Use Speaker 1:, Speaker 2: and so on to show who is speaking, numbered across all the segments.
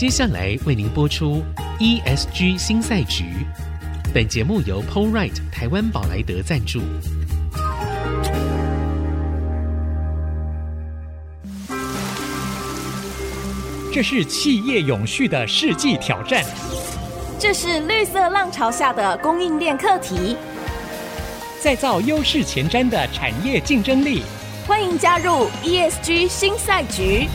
Speaker 1: 接下来为您播出 ESG 新赛局。本节目由 PoleRite 台湾宝莱德赞助。
Speaker 2: 这是企业永续的世纪挑战。
Speaker 3: 这是绿色浪潮下的供应链课题。
Speaker 2: 再造优势前瞻的产业竞争力。
Speaker 3: 欢迎加入 ESG 新赛局。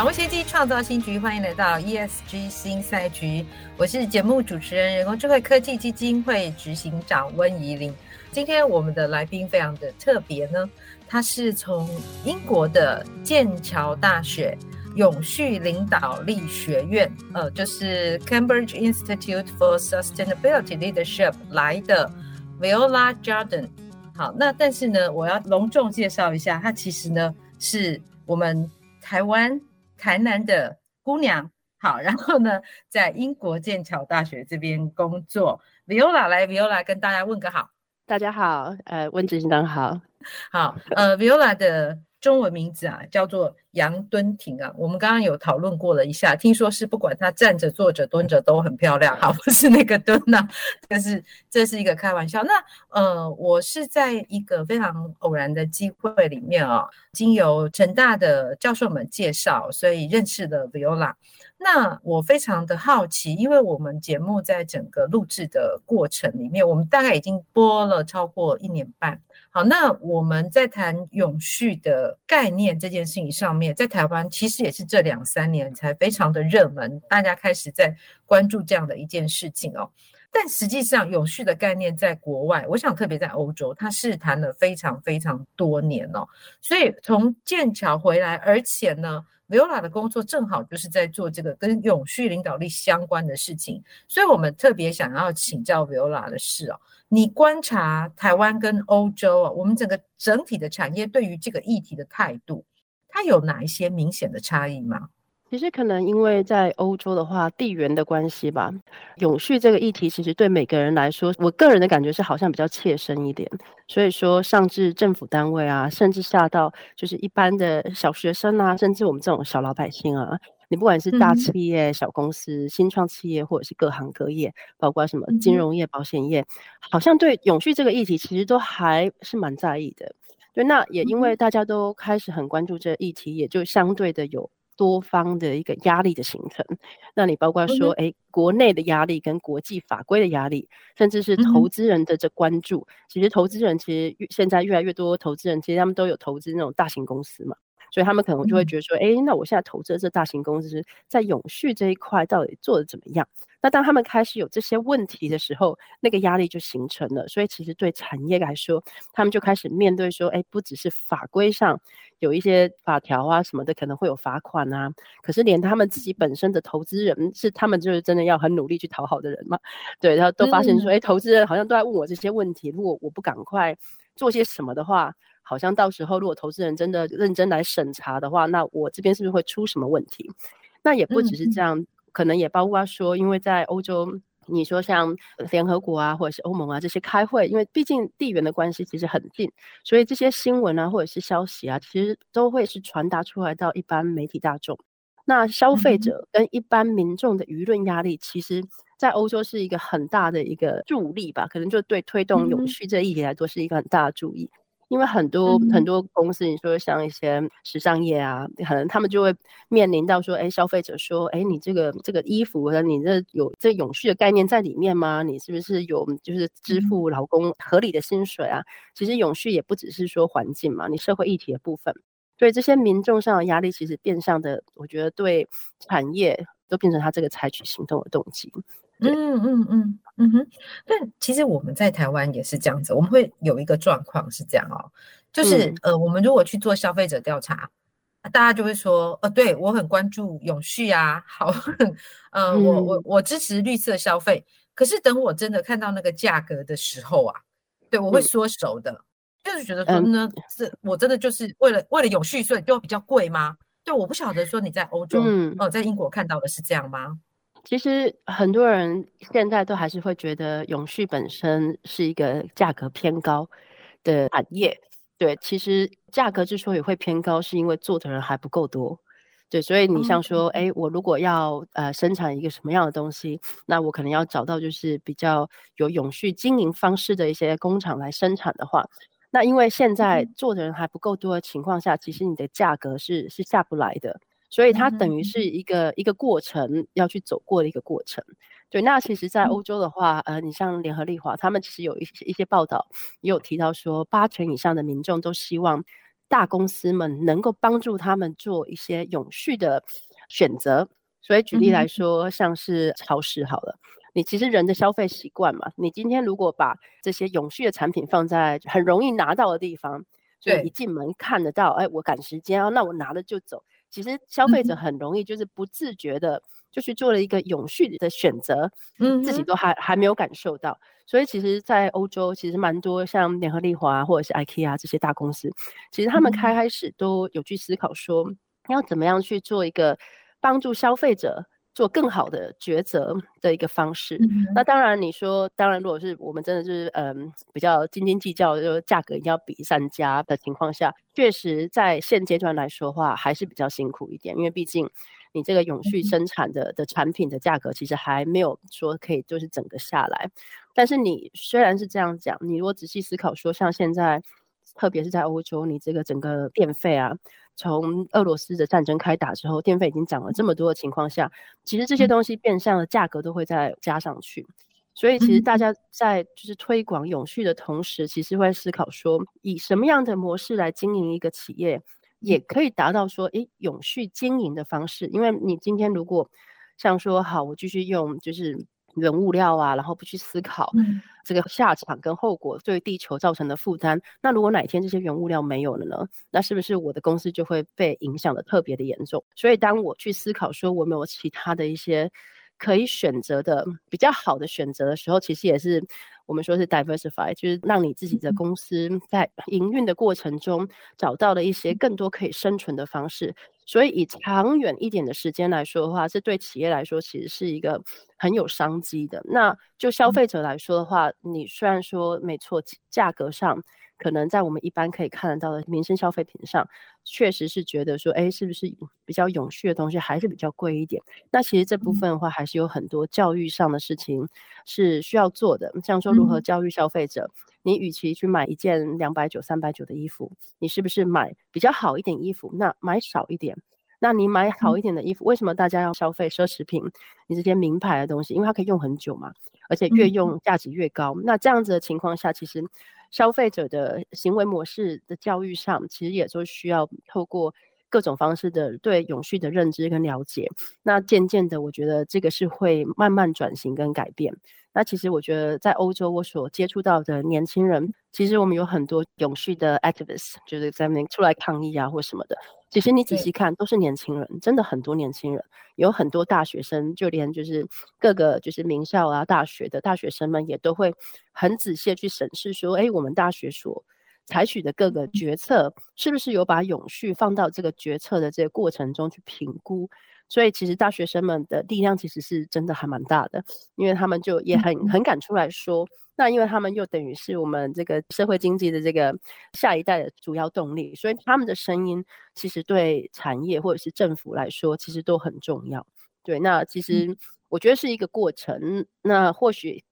Speaker 4: 掌握先机，创造新局。欢迎来到 ESG 新赛局。我是节目主持人、人工智慧科技基金会执行长温怡玲。今天我们的来宾非常的特别呢，他是从英国的剑桥大学永续领导力学院，呃，就是 Cambridge Institute for Sustainability Leadership 来的。Viola Jordan 好，那但是呢，我要隆重介绍一下，他其实呢是我们台湾台南的姑娘，好，然后呢在英国剑桥大学这边工作。Viola 来，Viola 跟大家问个好，
Speaker 5: 大家好，呃，温执行长好，
Speaker 4: 好，呃，Viola 的。中文名字啊，叫做杨敦婷啊。我们刚刚有讨论过了一下，听说是不管她站着、坐着、蹲着都很漂亮，好，不是那个蹲呐、啊，但是这是一个开玩笑。那呃，我是在一个非常偶然的机会里面啊，经由成大的教授们介绍，所以认识了 Viola。那我非常的好奇，因为我们节目在整个录制的过程里面，我们大概已经播了超过一年半。好，那我们在谈永续的概念这件事情上面，在台湾其实也是这两三年才非常的热门，大家开始在关注这样的一件事情哦。但实际上，永续的概念在国外，我想特别在欧洲，它是谈了非常非常多年哦。所以从剑桥回来，而且呢，Viola 的工作正好就是在做这个跟永续领导力相关的事情，所以我们特别想要请教 Viola 的事哦。你观察台湾跟欧洲啊，我们整个整体的产业对于这个议题的态度，它有哪一些明显的差异吗？
Speaker 5: 其实可能因为在欧洲的话，地缘的关系吧。永续这个议题，其实对每个人来说，我个人的感觉是好像比较切身一点。所以说，上至政府单位啊，甚至下到就是一般的小学生啊，甚至我们这种小老百姓啊。你不管是大企业、小公司、新创企业，或者是各行各业，包括什么金融业、保险业，好像对永续这个议题其实都还是蛮在意的。对，那也因为大家都开始很关注这个议题，也就相对的有多方的一个压力的形成。那你包括说，哎，国内的压力跟国际法规的压力，甚至是投资人的这关注。其实投资人其实现在越来越多投资人，其实他们都有投资那种大型公司嘛。所以他们可能就会觉得说，哎、嗯，那我现在投资的这大型公司在永续这一块到底做的怎么样？那当他们开始有这些问题的时候，那个压力就形成了。所以其实对产业来说，他们就开始面对说，哎，不只是法规上有一些法条啊什么的，可能会有罚款啊。可是连他们自己本身的投资人，是他们就是真的要很努力去讨好的人嘛？对，然后都发现说，哎、嗯，投资人好像都在问我这些问题，如果我不赶快做些什么的话。好像到时候如果投资人真的认真来审查的话，那我这边是不是会出什么问题？那也不只是这样，嗯、可能也包括说，因为在欧洲，你说像联合国啊，或者是欧盟啊这些开会，因为毕竟地缘的关系其实很近，所以这些新闻啊或者是消息啊，其实都会是传达出来到一般媒体大众。那消费者跟一般民众的舆论压力，其实在欧洲是一个很大的一个助力吧？可能就对推动永续这一题来说是一个很大的助力。因为很多、嗯、很多公司，你说像一些时尚业啊，可能他们就会面临到说，哎，消费者说，哎，你这个这个衣服，你这有这永续的概念在里面吗？你是不是有就是支付劳工合理的薪水啊？嗯、其实永续也不只是说环境嘛，你社会议题的部分，对这些民众上的压力，其实变相的，我觉得对产业都变成他这个采取行动的动机。
Speaker 4: 嗯嗯嗯嗯哼，但其实我们在台湾也是这样子，我们会有一个状况是这样哦，就是、嗯、呃，我们如果去做消费者调查，大家就会说，呃，对我很关注永续啊，好，呃，嗯、我我我支持绿色消费，可是等我真的看到那个价格的时候啊，对我会缩手的，嗯、就是觉得说呢，嗯、是我真的就是为了为了永续，所以就比较贵吗？对，我不晓得说你在欧洲，嗯、呃，在英国看到的是这样吗？
Speaker 5: 其实很多人现在都还是会觉得永续本身是一个价格偏高的产业，对，其实价格之所以会偏高，是因为做的人还不够多。对，所以你像说，哎、嗯，我如果要呃生产一个什么样的东西，那我可能要找到就是比较有永续经营方式的一些工厂来生产的话，那因为现在做的人还不够多的情况下，其实你的价格是是下不来的。所以它等于是一个、嗯、一个过程要去走过的一个过程，对。那其实，在欧洲的话，呃，你像联合利华，他们其实有一些一些报道也有提到说，八成以上的民众都希望大公司们能够帮助他们做一些永续的选择。所以举例来说，嗯、像是超市好了，你其实人的消费习惯嘛，你今天如果把这些永续的产品放在很容易拿到的地方，所以一进门看得到，哎，我赶时间啊，那我拿了就走。其实消费者很容易就是不自觉的就去做了一个永续的选择，嗯，自己都还还没有感受到。所以其实，在欧洲其实蛮多像联合利华或者是 IKEA 这些大公司，其实他们开开始都有去思考说，要怎么样去做一个帮助消费者。做更好的抉择的一个方式。嗯、那当然，你说，当然，如果是我们真的是嗯比较斤斤计较，就价格一定要比三家的情况下，确实在现阶段来说的话，还是比较辛苦一点。因为毕竟你这个永续生产的、嗯、的产品的价格，其实还没有说可以就是整个下来。但是你虽然是这样讲，你如果仔细思考说，像现在，特别是在欧洲，你这个整个电费啊。从俄罗斯的战争开打之后，电费已经涨了这么多的情况下，其实这些东西变相的价格都会再加上去。所以，其实大家在就是推广永续的同时，其实会思考说，以什么样的模式来经营一个企业，也可以达到说，诶，永续经营的方式。因为你今天如果像说，好，我继续用就是。原物料啊，然后不去思考这个下场跟后果对地球造成的负担。嗯、那如果哪天这些原物料没有了呢？那是不是我的公司就会被影响的特别的严重？所以当我去思考说我没有其他的一些可以选择的比较好的选择的时候，其实也是我们说是 diversify，就是让你自己的公司在营运的过程中找到了一些更多可以生存的方式。所以以长远一点的时间来说的话，这对企业来说其实是一个很有商机的。那就消费者来说的话，你虽然说没错，价格上可能在我们一般可以看得到的民生消费品上，确实是觉得说，哎，是不是比较永续的东西还是比较贵一点？那其实这部分的话，还是有很多教育上的事情是需要做的，像说如何教育消费者。你与其去买一件两百九、三百九的衣服，你是不是买比较好一点衣服？那买少一点。那你买好一点的衣服，为什么大家要消费奢侈品？你这些名牌的东西，因为它可以用很久嘛，而且越用价值越高。那这样子的情况下，其实消费者的行为模式的教育上，其实也就需要透过各种方式的对永续的认知跟了解。那渐渐的，我觉得这个是会慢慢转型跟改变。那其实我觉得，在欧洲我所接触到的年轻人，其实我们有很多永续的 activists，就是在那出来抗议啊或什么的。其实你仔细看，都是年轻人，真的很多年轻人，有很多大学生，就连就是各个就是名校啊、大学的大学生们，也都会很仔细去审视说，哎，我们大学所采取的各个决策，是不是有把永续放到这个决策的这个过程中去评估？所以其实大学生们的力量其实是真的还蛮大的，因为他们就也很很敢出来说，那因为他们又等于是我们这个社会经济的这个下一代的主要动力，所以他们的声音其实对产业或者是政府来说其实都很重要。对，那其实我觉得是一个过程，那或许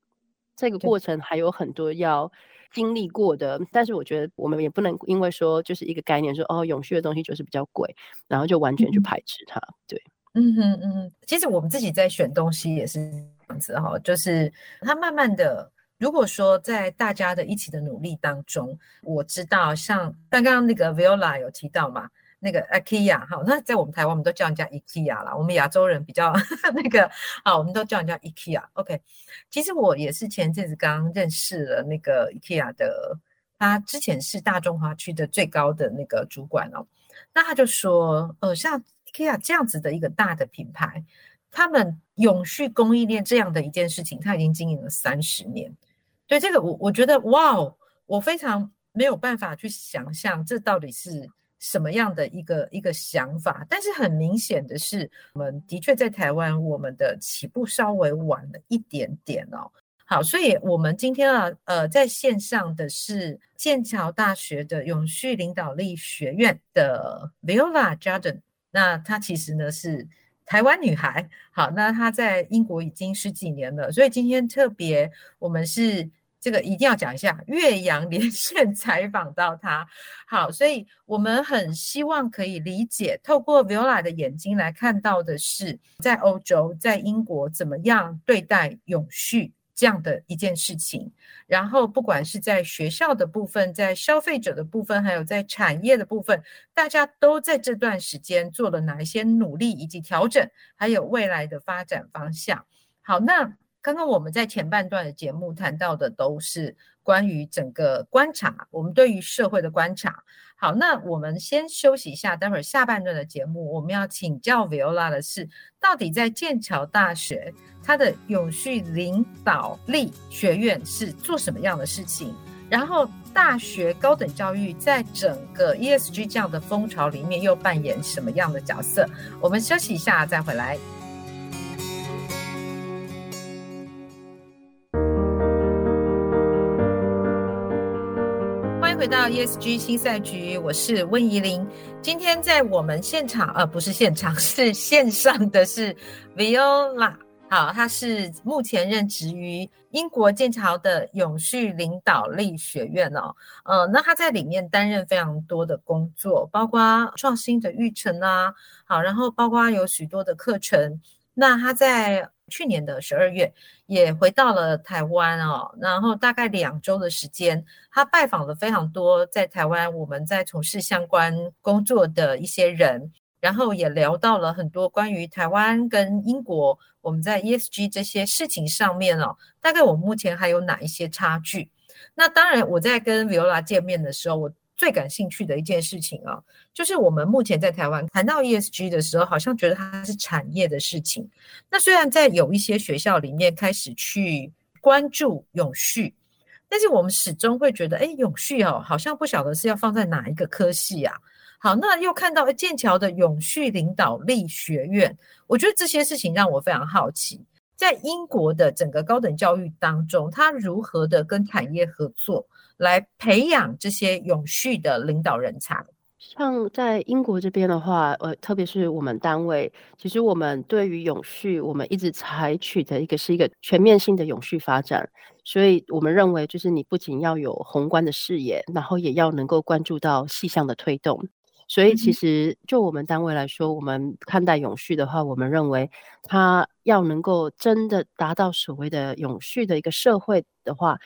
Speaker 5: 这个过程还有很多要经历过的，但是我觉得我们也不能因为说就是一个概念说哦，永续的东西就是比较贵，然后就完全去排斥它，对。
Speaker 4: 嗯哼嗯哼，其实我们自己在选东西也是这样子哈，就是它慢慢的，如果说在大家的一起的努力当中，我知道像刚刚那个 Viola 有提到嘛，那个 IKEA 哈，那在我们台湾我们都叫人家 IKEA 啦，我们亚洲人比较 那个啊，我们都叫人家 IKEA。OK，其实我也是前阵子刚认识了那个 IKEA 的，他之前是大中华区的最高的那个主管哦，那他就说，呃，像。IKEA 这样子的一个大的品牌，他们永续供应链这样的一件事情，他已经经营了三十年。对这个，我我觉得哇哦，我非常没有办法去想象这到底是什么样的一个一个想法。但是很明显的是，我们的确在台湾，我们的起步稍微晚了一点点哦。好，所以我们今天啊，呃，在线上的是剑桥大学的永续领导力学院的 Viola Jordan，那她其实呢是台湾女孩，好，那她在英国已经十几年了，所以今天特别我们是。这个一定要讲一下，越洋连线采访到他，好，所以我们很希望可以理解，透过 Viola 的眼睛来看到的是，在欧洲，在英国怎么样对待永续这样的一件事情。然后，不管是在学校的部分，在消费者的部分，还有在产业的部分，大家都在这段时间做了哪一些努力以及调整，还有未来的发展方向。好，那。刚刚我们在前半段的节目谈到的都是关于整个观察，我们对于社会的观察。好，那我们先休息一下，待会儿下半段的节目我们要请教 Viola 的是，到底在剑桥大学它的永续领导力学院是做什么样的事情？然后大学高等教育在整个 ESG 这样的风潮里面又扮演什么样的角色？我们休息一下再回来。回到 ESG 新赛局，我是温怡玲。今天在我们现场，呃，不是现场，是线上的是 Viola。好，他是目前任职于英国剑桥的永续领导力学院哦。呃，那他在里面担任非常多的工作，包括创新的育成啊，好，然后包括有许多的课程。那他在去年的十二月也回到了台湾哦，然后大概两周的时间，他拜访了非常多在台湾我们在从事相关工作的一些人，然后也聊到了很多关于台湾跟英国我们在 ESG 这些事情上面哦，大概我目前还有哪一些差距？那当然我在跟 Viola 见面的时候，我。最感兴趣的一件事情啊，就是我们目前在台湾谈到 ESG 的时候，好像觉得它是产业的事情。那虽然在有一些学校里面开始去关注永续，但是我们始终会觉得，哎，永续哦，好像不晓得是要放在哪一个科系啊。好，那又看到剑桥的永续领导力学院，我觉得这些事情让我非常好奇，在英国的整个高等教育当中，它如何的跟产业合作？来培养这些永续的领导人才。
Speaker 5: 像在英国这边的话，呃，特别是我们单位，其实我们对于永续，我们一直采取的一个是一个全面性的永续发展。所以我们认为，就是你不仅要有宏观的视野，然后也要能够关注到细项的推动。所以其实就我们单位来说，我们看待永续的话，我们认为它要能够真的达到所谓的永续的一个社会的话。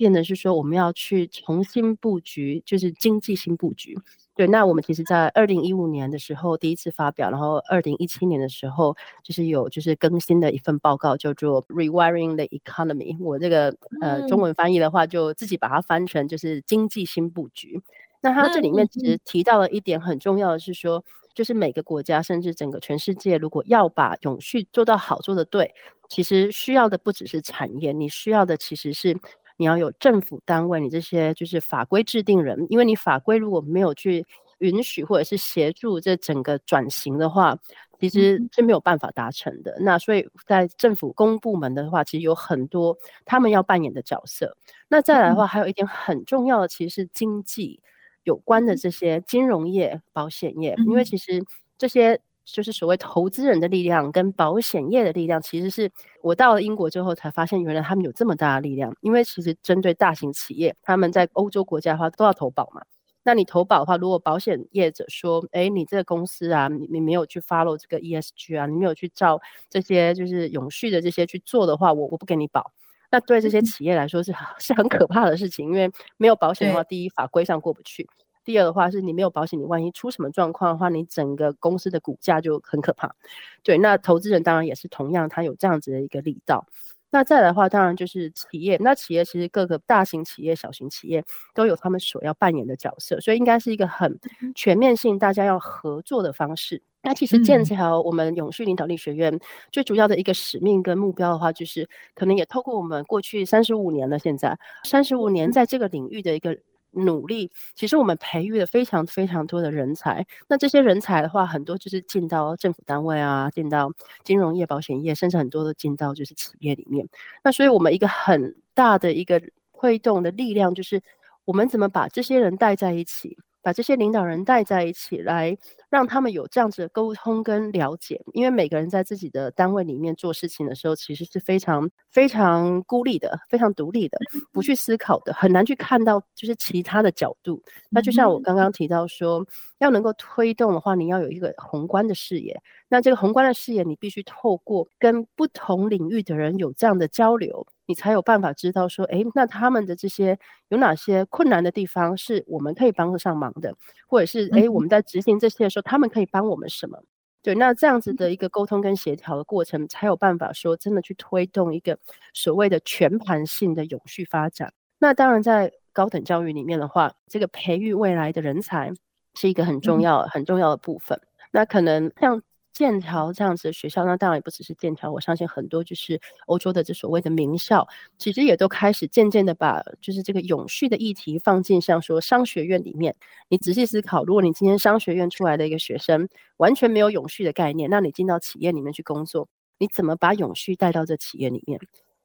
Speaker 5: 变的是说，我们要去重新布局，就是经济新布局。对，那我们其实，在二零一五年的时候第一次发表，然后二零一七年的时候，就是有就是更新的一份报告，叫做 Rewiring the Economy。我这个呃中文翻译的话，就自己把它翻成就是经济新布局。那它这里面其实提到了一点很重要的是说，就是每个国家甚至整个全世界，如果要把永续做到好、做得对，其实需要的不只是产业，你需要的其实是。你要有政府单位，你这些就是法规制定人，因为你法规如果没有去允许或者是协助这整个转型的话，其实是没有办法达成的。那所以在政府公部门的话，其实有很多他们要扮演的角色。那再来的话，还有一点很重要的，其实是经济有关的这些金融业、保险业，因为其实这些。就是所谓投资人的力量跟保险业的力量，其实是我到了英国之后才发现，原来他们有这么大的力量。因为其实针对大型企业，他们在欧洲国家的话都要投保嘛。那你投保的话，如果保险业者说，哎，你这个公司啊，你你没有去 follow 这个 ESG 啊，你没有去照这些就是永续的这些去做的话，我我不给你保。那对这些企业来说是 是很可怕的事情，因为没有保险的话，第一法规上过不去。第二的话是你没有保险，你万一出什么状况的话，你整个公司的股价就很可怕。对，那投资人当然也是同样，他有这样子的一个力道。那再来的话，当然就是企业。那企业其实各个大型企业、小型企业都有他们所要扮演的角色，所以应该是一个很全面性，大家要合作的方式。那其实剑桥我们永续领导力学院最主要的一个使命跟目标的话，就是可能也透过我们过去三十五年了，现在三十五年在这个领域的一个。努力，其实我们培育了非常非常多的人才。那这些人才的话，很多就是进到政府单位啊，进到金融业、保险业，甚至很多都进到就是企业里面。那所以我们一个很大的一个推动的力量，就是我们怎么把这些人带在一起。把这些领导人带在一起来，让他们有这样子的沟通跟了解。因为每个人在自己的单位里面做事情的时候，其实是非常非常孤立的，非常独立的，不去思考的，很难去看到就是其他的角度。那就像我刚刚提到说，要能够推动的话，你要有一个宏观的视野。那这个宏观的视野，你必须透过跟不同领域的人有这样的交流。你才有办法知道说，诶，那他们的这些有哪些困难的地方是我们可以帮得上忙的，或者是诶，我们在执行这些的时候，他们可以帮我们什么？对，那这样子的一个沟通跟协调的过程，才有办法说真的去推动一个所谓的全盘性的永续发展。那当然，在高等教育里面的话，这个培育未来的人才是一个很重要、很重要的部分。那可能像。剑桥这样子的学校，那当然也不只是剑桥，我相信很多就是欧洲的这所谓的名校，其实也都开始渐渐的把就是这个永续的议题放进像说商学院里面。你仔细思考，如果你今天商学院出来的一个学生完全没有永续的概念，那你进到企业里面去工作，你怎么把永续带到这企业里面？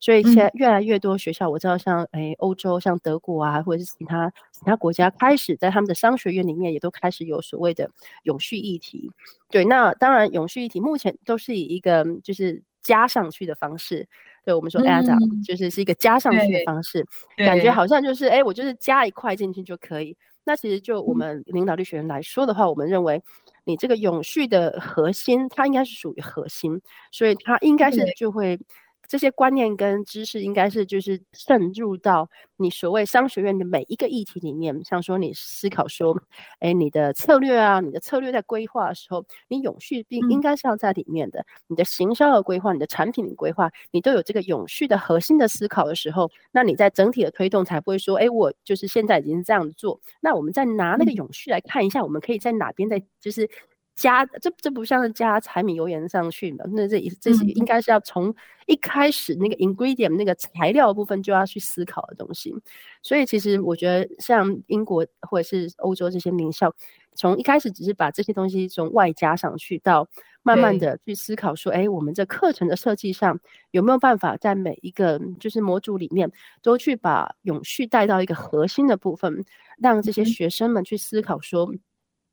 Speaker 5: 所以现在越来越多学校，我知道像诶欧洲，像德国啊，或者是其他其他国家，开始在他们的商学院里面也都开始有所谓的永续议题。对，那当然永续议题目前都是以一个就是加上去的方式，对我们说 add up，就是是一个加上去的方式，感觉好像就是诶我就是加一块进去就可以。那其实就我们领导力学院来说的话，我们认为你这个永续的核心，它应该是属于核心，所以它应该是就会。这些观念跟知识应该是就是渗入到你所谓商学院的每一个议题里面，像说你思考说，哎，你的策略啊，你的策略在规划的时候，你永续并应该是要在里面的。你的行销的规划，你的产品的规划，你都有这个永续的核心的思考的时候，那你在整体的推动才不会说，哎，我就是现在已经是这样做，那我们再拿那个永续来看一下，我们可以在哪边再就是。加这这不像是加柴米油盐上去嘛？那这这是应该是要从一开始那个 ingredient 那个材料部分就要去思考的东西。所以其实我觉得像英国或者是欧洲这些名校，从一开始只是把这些东西从外加上去，到慢慢的去思考说，哎，我们这课程的设计上有没有办法在每一个就是模组里面都去把永续带到一个核心的部分，让这些学生们去思考说。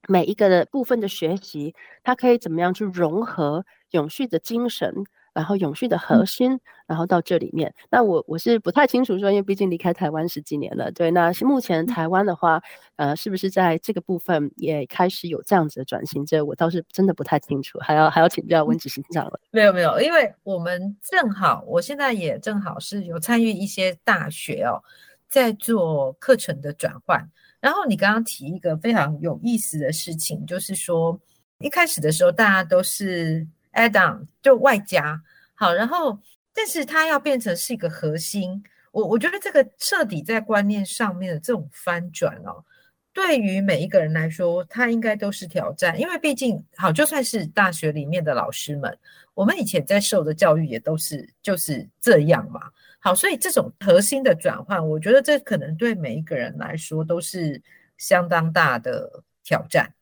Speaker 5: 每一个的部分的学习，它可以怎么样去融合永续的精神，然后永续的核心，然后到这里面。那我我是不太清楚说，因为毕竟离开台湾十几年了，对。那目前台湾的话，呃，是不是在这个部分也开始有这样子的转型？这我倒是真的不太清楚，还要还要请教温执行长了。
Speaker 4: 没有没有，因为我们正好，我现在也正好是有参与一些大学哦，在做课程的转换。然后你刚刚提一个非常有意思的事情，就是说一开始的时候大家都是 add on 就外加好，然后但是它要变成是一个核心，我我觉得这个彻底在观念上面的这种翻转哦，对于每一个人来说，它应该都是挑战，因为毕竟好就算是大学里面的老师们，我们以前在受的教育也都是就是这样嘛。好，所以这种核心的转换，我觉得这可能对每一个人来说都是相当大的挑战。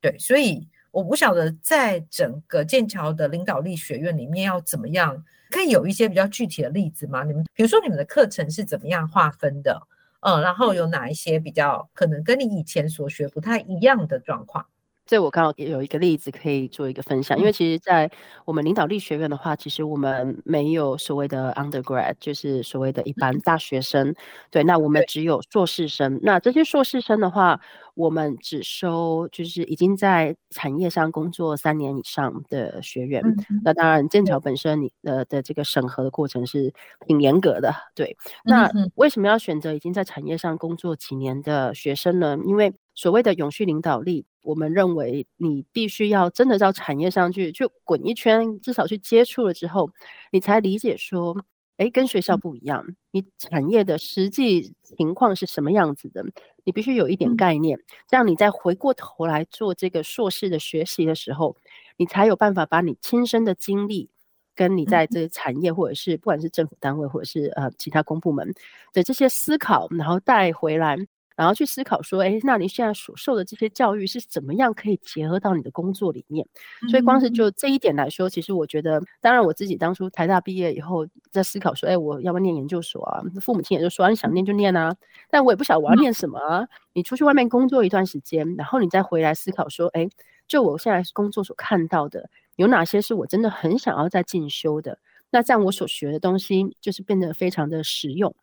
Speaker 4: 对，所以我不晓得在整个剑桥的领导力学院里面要怎么样，可以有一些比较具体的例子吗？你们比如说你们的课程是怎么样划分的？嗯，然后有哪一些比较可能跟你以前所学不太一样的状况？
Speaker 5: 这我刚好也有一个例子可以做一个分享，因为其实，在我们领导力学院的话，其实我们没有所谓的 undergrad，就是所谓的一般。大学生，对，那我们只有硕士生。那这些硕士生的话，我们只收就是已经在产业上工作三年以上的学员。那当然，剑桥本身你的的这个审核的过程是挺严格的，对。那为什么要选择已经在产业上工作几年的学生呢？因为所谓的永续领导力，我们认为你必须要真的到产业上去，去滚一圈，至少去接触了之后，你才理解说，诶，跟学校不一样，你产业的实际情况是什么样子的，你必须有一点概念，这样你再回过头来做这个硕士的学习的时候，你才有办法把你亲身的经历，跟你在这个产业或者是不管是政府单位或者是呃其他公部门的这些思考，然后带回来。然后去思考说，哎，那你现在所受的这些教育是怎么样可以结合到你的工作里面？所以光是就这一点来说，其实我觉得，当然我自己当初台大毕业以后在思考说，哎，我要不要念研究所啊？父母亲也就说，你想念就念啊，但我也不晓得我要念什么啊。你出去外面工作一段时间，然后你再回来思考说，哎，就我现在工作所看到的，有哪些是我真的很想要再进修的？那这样我所学的东西就是变得非常的实用。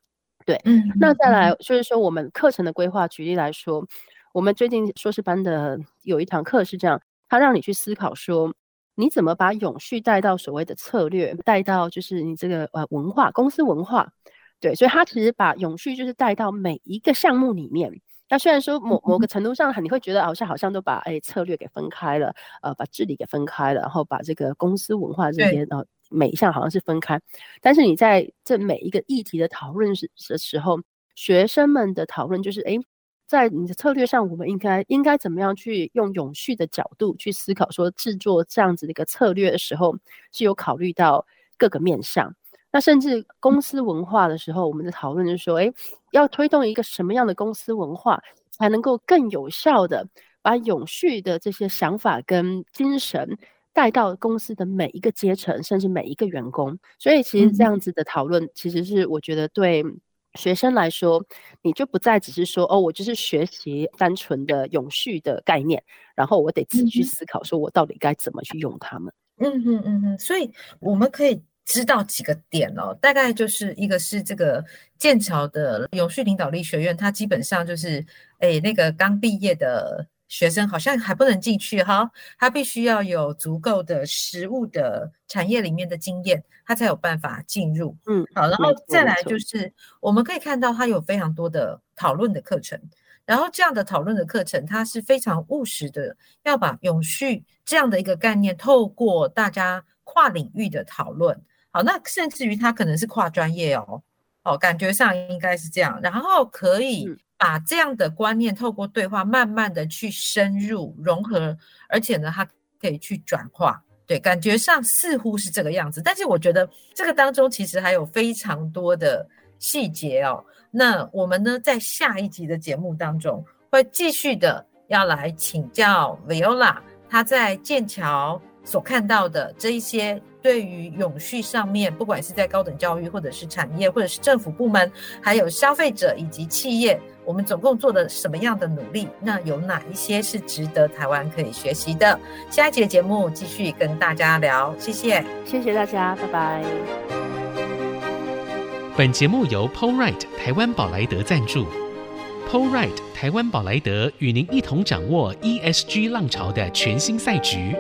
Speaker 5: 对，嗯，那再来就是说，我们课程的规划，举例来说，我们最近硕士班的有一堂课是这样，他让你去思考说，你怎么把永续带到所谓的策略，带到就是你这个呃文化公司文化，对，所以他其实把永续就是带到每一个项目里面。那虽然说某某个程度上，你会觉得好像好像都把哎策略给分开了，呃，把治理给分开了，然后把这个公司文化这些呃。每一项好像是分开，但是你在这每一个议题的讨论时的时候，学生们的讨论就是：哎，在你的策略上，我们应该应该怎么样去用永续的角度去思考，说制作这样子的一个策略的时候，是有考虑到各个面向。那甚至公司文化的时候，我们的讨论就是说：哎，要推动一个什么样的公司文化，才能够更有效的把永续的这些想法跟精神。带到公司的每一个阶层，甚至每一个员工，所以其实这样子的讨论，其实是我觉得对学生来说，你就不再只是说哦，我就是学习单纯的永续的概念，然后我得自己去思考，说我到底该怎么去用它们。
Speaker 4: 嗯嗯嗯嗯，所以我们可以知道几个点哦，大概就是一个是这个剑桥的永续领导力学院，它基本上就是诶那个刚毕业的。学生好像还不能进去哈，他必须要有足够的实物的产业里面的经验，他才有办法进入。嗯，好，然后再来就是我们可以看到他有非常多的讨论的课程，然后这样的讨论的课程，它是非常务实的，要把永续这样的一个概念，透过大家跨领域的讨论，好，那甚至于他可能是跨专业哦，哦，感觉上应该是这样，然后可以。把这样的观念透过对话，慢慢的去深入融合，而且呢，它可以去转化。对，感觉上似乎是这个样子，但是我觉得这个当中其实还有非常多的细节哦。那我们呢，在下一集的节目当中，会继续的要来请教 Viola，她在剑桥所看到的这一些。对于永续上面，不管是在高等教育，或者是产业，或者是政府部门，还有消费者以及企业，我们总共做了什么样的努力？那有哪一些是值得台湾可以学习的？下一集的节目继续跟大家聊，谢谢，
Speaker 5: 谢谢大家，拜拜。
Speaker 1: 本节目由 PowerRight 台湾宝莱德赞助，PowerRight 台湾宝莱德与您一同掌握 ESG 浪潮的全新赛局。